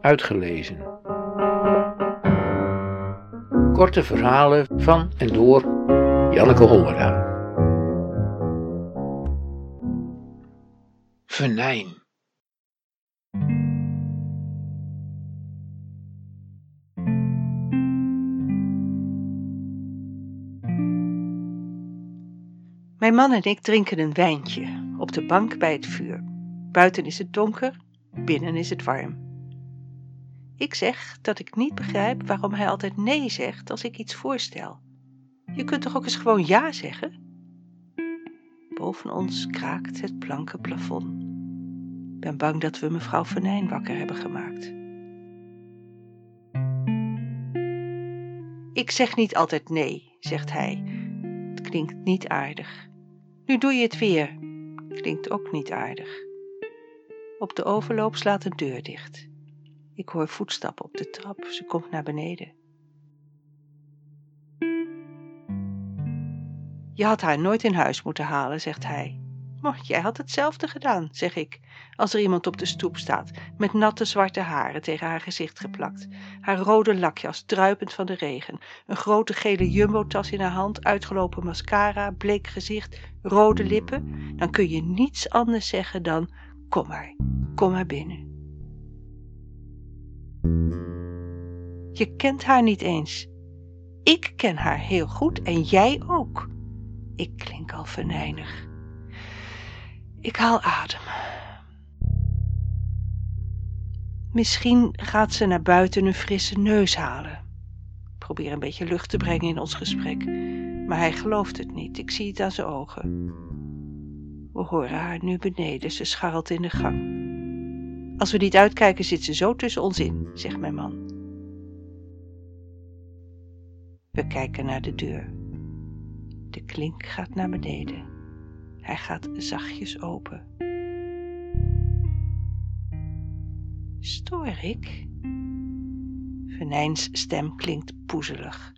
uitgelezen. Korte verhalen van en door Janneke Hollera. Venijn. Mijn man en ik drinken een wijntje op de bank bij het vuur. Buiten is het donker, binnen is het warm. Ik zeg dat ik niet begrijp waarom hij altijd nee zegt als ik iets voorstel. Je kunt toch ook eens gewoon ja zeggen? Boven ons kraakt het blanke plafond. Ik ben bang dat we mevrouw Venijn wakker hebben gemaakt. Ik zeg niet altijd nee, zegt hij. Het klinkt niet aardig. Nu doe je het weer. Klinkt ook niet aardig. Op de overloop slaat een deur dicht. Ik hoor voetstappen op de trap. Ze komt naar beneden. Je had haar nooit in huis moeten halen, zegt hij. Maar jij had hetzelfde gedaan, zeg ik, als er iemand op de stoep staat, met natte zwarte haren tegen haar gezicht geplakt, haar rode lakjas druipend van de regen, een grote gele jumbotas in haar hand, uitgelopen mascara, bleek gezicht, rode lippen, dan kun je niets anders zeggen dan, kom maar, kom maar binnen. Je kent haar niet eens. Ik ken haar heel goed en jij ook. Ik klink al venijnig. Ik haal adem. Misschien gaat ze naar buiten een frisse neus halen. Ik probeer een beetje lucht te brengen in ons gesprek, maar hij gelooft het niet. Ik zie het aan zijn ogen. We horen haar nu beneden, ze scharrelt in de gang. Als we niet uitkijken zit ze zo tussen ons in, zegt mijn man. We kijken naar de deur. De klink gaat naar beneden. Hij gaat zachtjes open. Stoor ik? Venijns stem klinkt poezelig.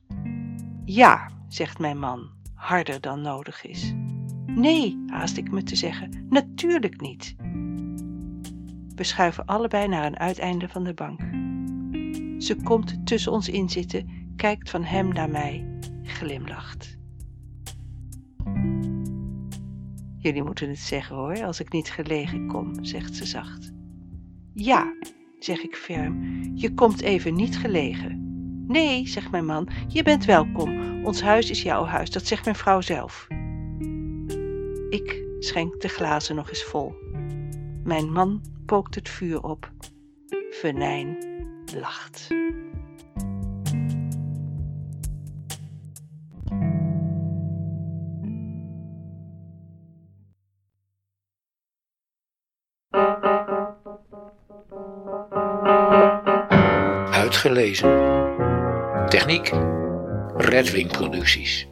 Ja, zegt mijn man, harder dan nodig is. Nee, haast ik me te zeggen, natuurlijk niet. We schuiven allebei naar een uiteinde van de bank. Ze komt tussen ons in zitten, kijkt van hem naar mij, glimlacht. Jullie moeten het zeggen hoor, als ik niet gelegen kom, zegt ze zacht. Ja, zeg ik ferm, je komt even niet gelegen. Nee, zegt mijn man, je bent welkom. Ons huis is jouw huis, dat zegt mijn vrouw zelf. Ik schenk de glazen nog eens vol. Mijn man pookt het vuur op. Venijn lacht. Uitgelezen. Techniek. Redwing Producties.